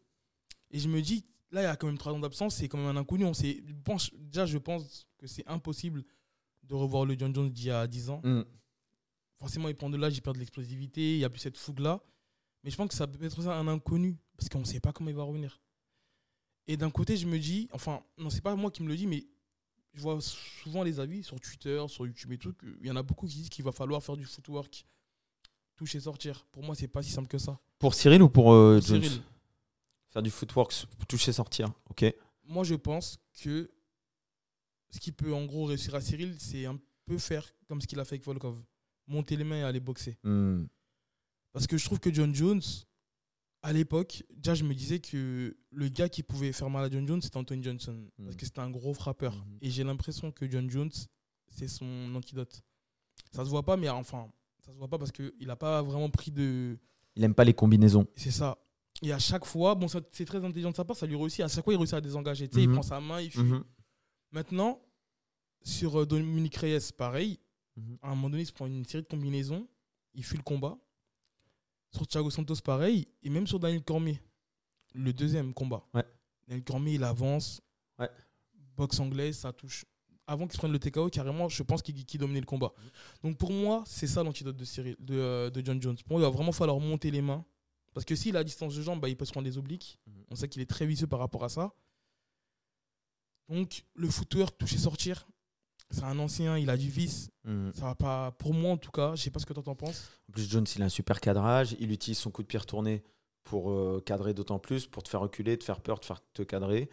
Et je me dis, là, il y a quand même trois ans d'absence, c'est quand même un inconnu. On sait, pense- déjà, je pense que c'est impossible de revoir le John Jones d'il y a 10 ans. Mm. Forcément, il prend de l'âge, il perd de l'explosivité, il n'y a plus cette fougue-là. Mais je pense que ça peut être ça un inconnu, parce qu'on ne sait pas comment il va revenir. Et d'un côté, je me dis, enfin, non, c'est pas moi qui me le dis, mais je vois souvent les avis sur Twitter, sur YouTube et tout, qu'il y en a beaucoup qui disent qu'il va falloir faire du footwork, toucher, sortir. Pour moi, c'est pas si simple que ça. Pour Cyril ou pour euh, Jones Cyril, Faire du footwork, toucher, sortir. Ok. moi, je pense que ce qui peut en gros réussir à Cyril, c'est un peu faire comme ce qu'il a fait avec Volkov. Monter les mains et aller boxer. Mm. Parce que je trouve que John Jones, à l'époque, déjà, je me disais que le gars qui pouvait faire mal à John Jones, c'était Anthony Johnson. Parce Mhm. que c'était un gros frappeur. Mhm. Et j'ai l'impression que John Jones, c'est son antidote. Ça se voit pas, mais enfin, ça se voit pas parce qu'il n'a pas vraiment pris de. Il aime pas les combinaisons. C'est ça. Et à chaque fois, bon, c'est très intelligent de sa part, ça lui réussit. À chaque fois, il réussit à désengager. Tu sais, il Mhm. prend sa main, il fuit. Mhm. Maintenant, sur euh, Dominique Reyes, pareil. À un moment donné, il se prend une série de combinaisons. Il fuit le combat. Sur Thiago Santos, pareil. Et même sur Daniel Cormier, le deuxième combat. Ouais. Daniel Cormier, il avance. Ouais. Boxe anglaise, ça touche. Avant qu'il se prenne le TKO, carrément, je pense qu'il qu'il dominait le combat. Donc pour moi, c'est ça l'antidote de, Cyril, de, euh, de John Jones. Pour moi, il va vraiment falloir monter les mains. Parce que s'il a la distance de jambe, bah, il peut se prendre des obliques. Mhm. On sait qu'il est très vicieux par rapport à ça. Donc le footwork, toucher, sortir, c'est un ancien, il a du vice. Mm. Ça va pas, pour moi en tout cas, je sais pas ce que toi t'en penses. En plus, Jones, il a un super cadrage. Il utilise son coup de pied retourné pour euh, cadrer d'autant plus, pour te faire reculer, te faire peur, te faire te cadrer.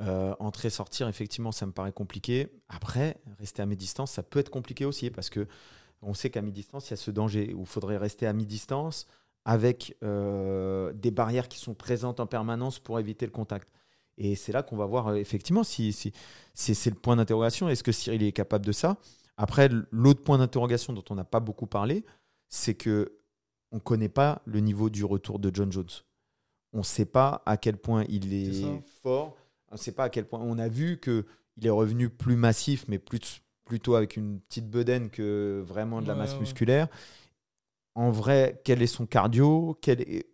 Euh, entrer, sortir, effectivement, ça me paraît compliqué. Après, rester à mi-distance, ça peut être compliqué aussi parce que on sait qu'à mi-distance, il y a ce danger où il faudrait rester à mi-distance avec euh, des barrières qui sont présentes en permanence pour éviter le contact. Et c'est là qu'on va voir euh, effectivement si, c'est le point d'interrogation. Est-ce que Cyril est capable de ça? Après, l'autre point d'interrogation dont on n'a pas beaucoup parlé, c'est que on ne connaît pas le niveau du retour de John Jones. On ne sait pas à quel point il est, fort. On ne sait pas à quel point. On a vu que il est revenu plus massif, mais plus, plutôt avec une petite bedaine que vraiment de la Ouais, masse ouais. musculaire. En vrai, quel est son cardio? Quelle est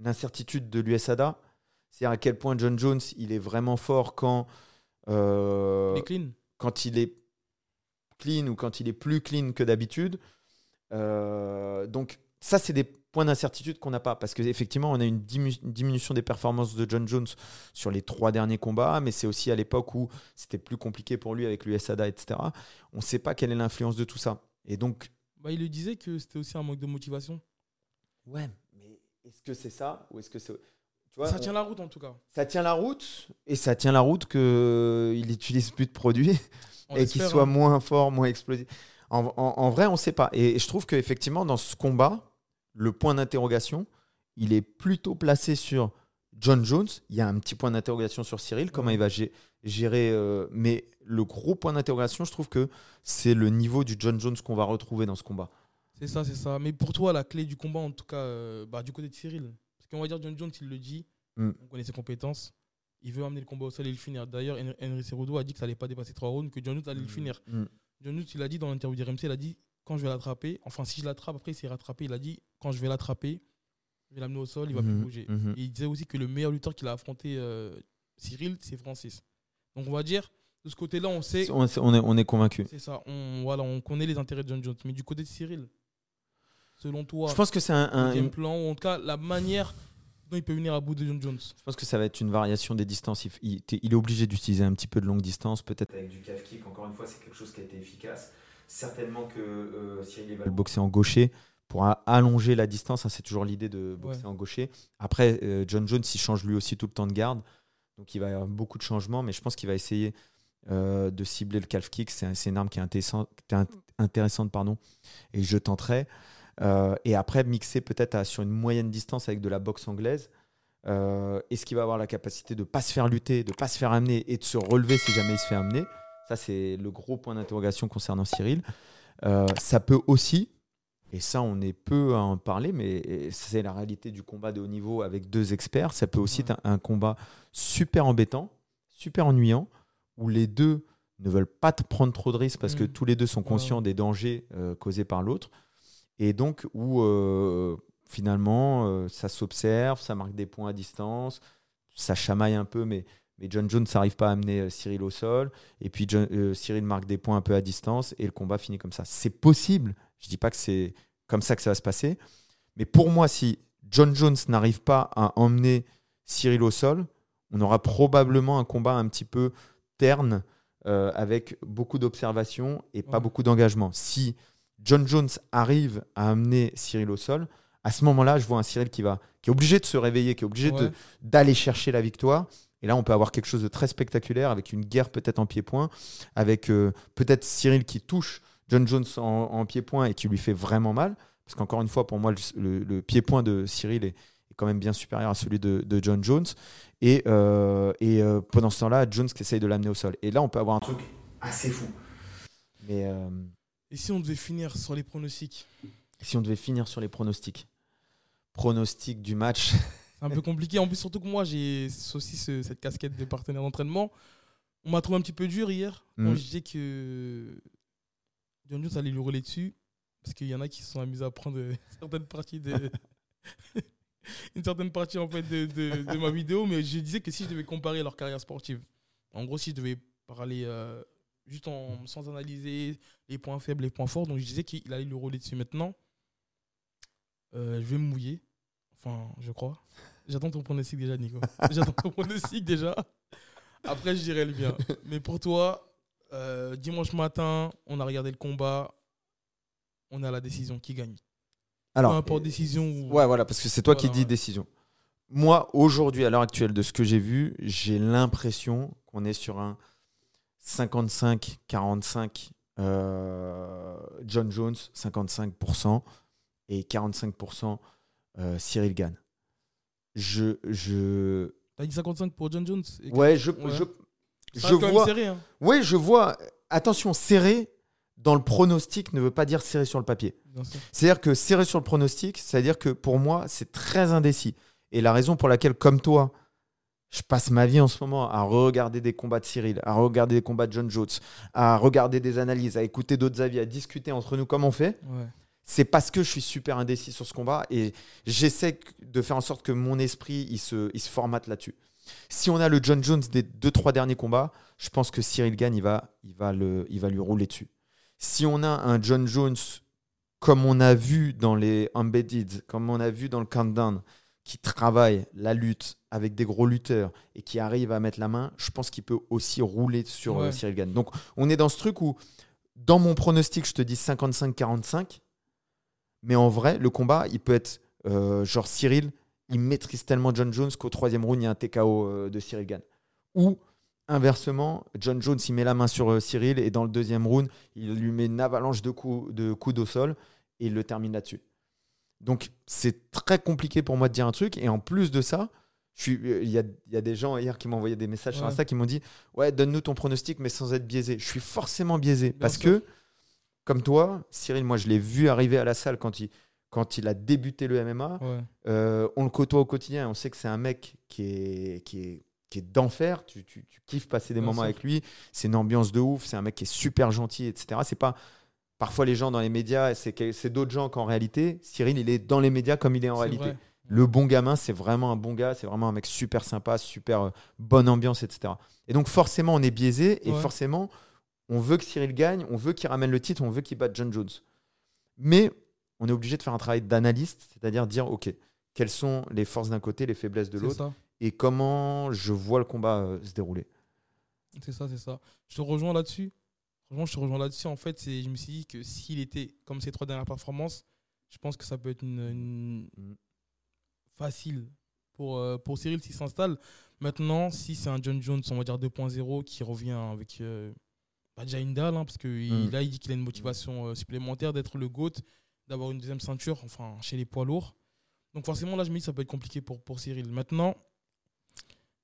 l'incertitude de l'USADA C'est-à-dire à quel point John Jones il est vraiment fort quand euh, Il est clean. quand il est clean ou quand il est plus clean que d'habitude. Euh, donc ça, c'est des points d'incertitude qu'on n'a pas parce qu'effectivement, on a une diminution des performances de John Jones sur les trois derniers combats, mais c'est aussi à l'époque où c'était plus compliqué pour lui avec l'USADA, etc. On ne sait pas quelle est l'influence de tout ça. Et donc, Bah, il le disait que c'était aussi un manque de motivation. ouais, mais est-ce que c'est ça ou est-ce que c'est... Tu vois, ça tient la route en tout cas. ça tient la route et ça tient la route qu'il n'utilise plus de produits. On et qu'il soit hein. moins fort, moins explosif. En, en- en vrai, on ne sait pas. Et, et je trouve qu'effectivement, dans ce combat, le point d'interrogation, il est plutôt placé sur John Jones. Il y a un petit point d'interrogation sur Cyril, comment Ouais. il va gé- gérer. euh, mais le gros point d'interrogation, je trouve que c'est le niveau du John Jones qu'on va retrouver dans ce combat. C'est ça, c'est ça. Mais pour toi, la clé du combat, en tout cas, euh, bah, du côté de Cyril. Qu'on va dire John Jones, il le dit, Mm. on connaît ses compétences. Il veut amener le combat au sol et le finir. D'ailleurs, Hen- Henry Cerudo a dit que ça allait pas dépasser 3 rounds, que John Jones allait le finir. Mm. John Jones, il a dit dans l'interview d'RMC, il a dit quand je vais l'attraper, enfin si je l'attrape, après il s'est rattrapé, il a dit quand je vais l'attraper, je vais l'amener au sol, il va plus bouger. mhm. Et il disait aussi que le meilleur lutteur qu'il a affronté euh, Cyril, c'est Francis. Donc on va dire, de ce côté-là, on sait, On, on est, on est convaincu. c'est ça, on, voilà, on connaît les intérêts de John Jones. Mais du côté de Cyril, selon toi, Je pense que c'est un, game plan, ou en tout cas la manière dont il peut venir à bout de John Jones. Je pense que ça va être une variation des distances. Il, il- t'es- il est obligé d'utiliser un petit peu de longue distance, peut-être avec du calf kick. Encore une fois, c'est quelque chose qui a été efficace. Certainement que euh, Cyril va le boxer en gaucher pour allonger la distance. hein, c'est toujours l'idée de boxer Ouais. en gaucher. Après, euh, John Jones, il change lui aussi tout le temps de garde. Donc il va y avoir beaucoup de changements, mais je pense qu'il va essayer euh, de cibler le calf kick. C'est un- c'est une arme qui est intéressante, intéressante pardon, et je tenterai. Euh, et après, mixer peut-être sur une moyenne distance avec de la boxe anglaise. Euh, Est-ce qu'il va avoir la capacité de ne pas se faire lutter, de ne pas se faire amener et de se relever si jamais il se fait amener? Ça, c'est le gros point d'interrogation concernant Cyril. Euh, ça peut aussi, et ça, on est peu à en parler, mais c'est la réalité du combat de haut niveau avec deux experts. Ça peut aussi être un, un combat super embêtant, super ennuyant, où les deux ne veulent pas te prendre trop de risques parce que Mm. tous les deux sont conscients des dangers euh, causés par l'autre. Et donc, où euh, finalement, euh, ça s'observe, ça marque des points à distance, ça chamaille un peu, mais, mais John Jones n'arrive pas à amener euh, Cyril au sol. Et puis John- Cyril marque des points un peu à distance et le combat finit comme ça. C'est possible. Je dis pas que c'est comme ça que ça va se passer. Mais pour moi, si John Jones n'arrive pas à emmener Cyril au sol, on aura probablement un combat un petit peu terne euh, avec beaucoup d'observation et pas Ouais. beaucoup d'engagement. Si John Jones arrive à amener Cyril au sol, à ce moment-là, je vois un Cyril qui va, qui est obligé de se réveiller, qui est obligé Ouais. d'aller chercher la victoire. Et là, on peut avoir quelque chose de très spectaculaire avec une guerre peut-être en pied-point, avec euh, peut-être Cyril qui touche John Jones en, en pied-point et qui lui fait vraiment mal. Parce qu'encore une fois, pour moi, le, le- le pied-point de Cyril est, est quand même bien supérieur à celui de, de John Jones. Et, euh, et euh, pendant ce temps-là, Jones qui essaye de l'amener au sol. Et là, on peut avoir un truc assez fou. Mais Et si on devait finir sur les pronostics si on devait finir sur les pronostics, pronostics du match. C'est un peu compliqué. En plus, surtout que moi, j'ai aussi ce- cette casquette de partenaire d'entraînement. On m'a trouvé un petit peu dur hier quand Mm. je disais que John Jones allait lui rouler dessus. Parce qu'il y en a qui se sont amusés à prendre certaines parties de. une certaine partie en fait de, de- de ma vidéo. Mais je disais que si je devais comparer leur carrière sportive, en gros, si je devais parler euh, juste en, sans analyser les points faibles, les points forts, donc je disais qu'il allait lui rouler dessus maintenant. Euh, je vais me mouiller. Enfin, je crois. J'attends ton pronostic déjà, Nico. J'attends ton pronostic déjà. Après, je dirai le bien. Mais pour toi, euh, dimanche matin, on a regardé le combat. On a la décision qui gagne. Alors, Peu importe décision ou. Ouais, voilà, parce que c'est toi qui dis ouais. décision. Moi, aujourd'hui, à l'heure actuelle, de ce que j'ai vu, j'ai l'impression qu'on est sur un 55-45 euh, John Jones, 55% et 45% euh, Cyril Gann. Je, je, T'as dit 55 pour John Jones et ouais, je, Ouais. je, Ça je vois. serré, hein. Ouais, je vois. Attention, serré dans le pronostic ne veut pas dire serré sur le papier. C'est-à-dire que serré sur le pronostic, c'est-à-dire que pour moi, c'est très indécis. Et la raison pour laquelle, comme toi, je passe ma vie en ce moment à regarder des combats de Cyril, à regarder des combats de John Jones, à regarder des analyses, à écouter d'autres avis, à discuter entre nous comme on fait, Ouais. c'est parce que je suis super indécis sur ce combat et j'essaie de faire en sorte que mon esprit il se, il se formate là-dessus. Si on a le John Jones des deux trois derniers combats, je pense que Cyril Gann il va, il va, le, il va lui rouler dessus. Si on a un John Jones comme on a vu dans les Embedded, comme on a vu dans le Countdown, qui travaille la lutte avec des gros lutteurs et qui arrive à mettre la main, je pense qu'il peut aussi rouler sur euh, Ouais. Cyril Gann. Donc on est dans ce truc où, dans mon pronostic, je te dis 55-45, mais en vrai, le combat, il peut être euh, genre Cyril, il maîtrise tellement John Jones qu'au troisième round, il y a un TKO euh, de Cyril Gann. Ou inversement, John Jones, il met la main sur Cyril et dans le deuxième round, il lui met une avalanche de coups, de coups au sol et il le termine là-dessus. Donc c'est très compliqué pour moi de dire un truc. Et en plus de ça, il y, a, il y a des gens hier qui m'ont envoyé des messages sur Ouais. Insta qui m'ont dit Ouais, donne-nous ton pronostic, mais sans être biaisé. Je suis forcément biaisé Bien parce sûr. que, comme toi, Cyril, moi je l'ai vu arriver à la salle quand il, quand il a débuté le MMA. Ouais. Euh, on le côtoie au quotidien et on sait que c'est un mec qui est, qui est, qui est d'enfer. Tu, tu, tu kiffes passer des Bien moments sûr. avec lui. C'est une ambiance de ouf. C'est un mec qui est super gentil, etc. C'est pas. Parfois, les gens dans les médias, c'est d'autres gens qu'en réalité, Cyril, il est dans les médias comme il est en réalité. vrai. Le bon gamin, c'est vraiment un bon gars. C'est vraiment un mec super sympa, super euh, bonne ambiance, etc. Et donc, forcément, on est biaisé et Ouais. forcément, on veut que Cyril gagne, on veut qu'il ramène le titre, on veut qu'il batte John Jones. Mais on est obligé de faire un travail d'analyste, c'est-à-dire dire, OK, quelles sont les forces d'un côté, les faiblesses de l'autre, et comment je vois le combat euh, se dérouler. C'est ça, c'est ça. Je te rejoins là-dessus. Franchement, je te rejoins là-dessus. En fait, je me suis dit que s'il était comme ces trois dernières performances, je pense que ça peut être une, une- Mm. Facile pour, euh, pour Cyril s'il s'installe. Maintenant, si c'est un John Jones, on va dire 2.0, qui revient avec euh, bah, déjà une dalle, hein, parce que il- Mm. là, il dit qu'il a une motivation euh, supplémentaire d'être le GOAT, d'avoir une deuxième ceinture, enfin, chez les poids lourds. Donc forcément, là, je me dis que ça peut être compliqué pour, pour Cyril. Maintenant,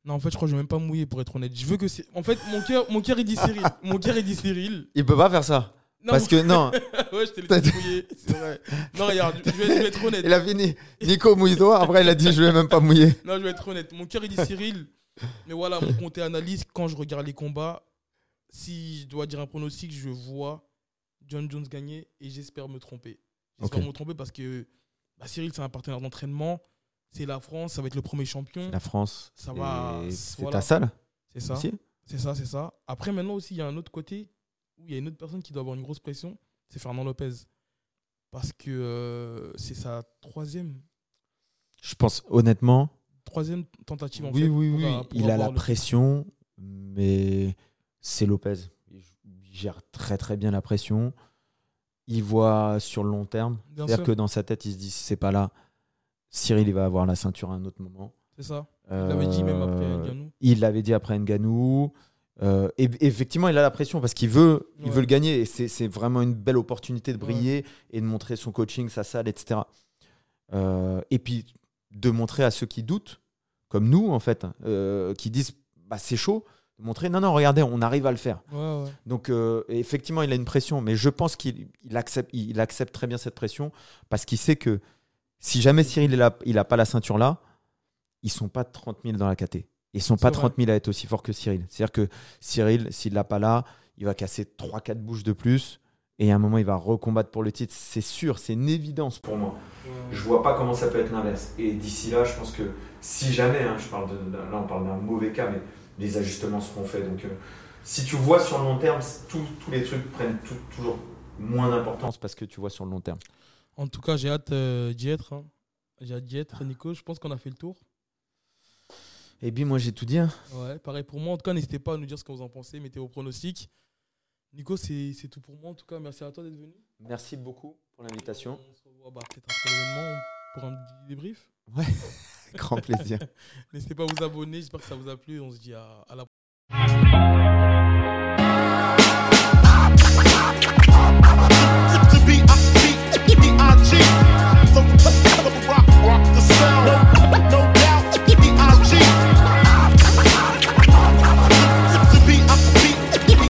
Non, en fait, je crois que je vais même pas mouiller pour être honnête. Je veux que c'est. En fait, mon cœur, mon cœur, il dit Cyril. Mon cœur, il dit Cyril. Il peut pas faire ça. Non, Parce que non, ouais, je t'ai laissé mouiller. C'est vrai. Non, regarde, je vais, je vais être honnête. il a fini. Nico, mouille-toi. Après, il a dit je vais même pas mouiller. Non, je vais être honnête. Mon cœur, il dit Cyril. Mais voilà, mon compte et analyse, quand je regarde les combats, si je dois dire un pronostic, je vois John Jones gagner et j'espère me tromper. J'espère me tromper parce que bah, Cyril, c'est un partenaire d'entraînement. C'est la France, ça va être le premier champion. La France. Ça va, c'est- voilà. ta salle C'est ça. C'est ça, c'est ça. Après, maintenant aussi, il y a un autre côté où il y a une autre personne qui doit avoir une grosse pression, c'est Fernand Lopez. Parce que euh, c'est sa troisième, Je pense honnêtement. troisième tentative en Oui, fait. oui, oui. euh, pour Il a la le- pression, mais c'est Lopez. Il gère très très bien la pression. Il voit sur le long terme. C'est-à-dire que dans sa tête, il se dit si c'est pas là, Cyril il va avoir la ceinture à un autre moment. C'est ça. Il l'avait dit même après Euh, Ngannou. Il l'avait dit après Nganou. Euh, et effectivement, il a la pression parce qu'il veut, il Ouais. veut le gagner. Et c'est vraiment une belle opportunité de briller et de montrer son coaching, sa salle, etc. Euh, et puis de montrer à ceux qui doutent, comme nous en fait, euh, qui disent bah, c'est chaud, de montrer non, non, regardez, on arrive à le faire. Ouais. Donc effectivement, il a une pression, mais je pense qu'il il accepte, il accepte très bien cette pression parce qu'il sait que si jamais Cyril il a, il a pas la ceinture là, ils sont pas 30 000 dans la KT. Ils sont pas C'est vrai. 30 000 à être aussi forts que Cyril. C'est-à-dire que Cyril, s'il l'a pas là, il va casser 3-4 bouches de plus et à un moment il va recombattre pour le titre. C'est sûr, c'est une évidence pour moi. Je vois pas comment ça peut être l'inverse. Et d'ici là, je pense que si jamais, hein, je parle de, là on parle d'un mauvais cas, mais les ajustements seront faits. Donc euh, si tu vois sur le long terme, tous tous les trucs prennent tout- toujours moins d'importance parce que tu vois sur le long terme. En tout cas, j'ai hâte euh, d'y être. hein. J'ai hâte d'y être, Nico. Je pense qu'on a fait le tour. Et bien moi j'ai tout dit. hein. Ouais, pareil pour moi. En tout cas, n'hésitez pas à nous dire ce que vous en pensez. Mettez vos pronostics. Nico, c'est c'est tout pour moi. En tout cas, merci à toi d'être venu. Merci beaucoup pour l'invitation. On se revoit bah, peut-être après l'événement pour un petit débrief. Grand plaisir. N'hésitez pas à vous abonner. J'espère que ça vous a plu. On se dit à, à la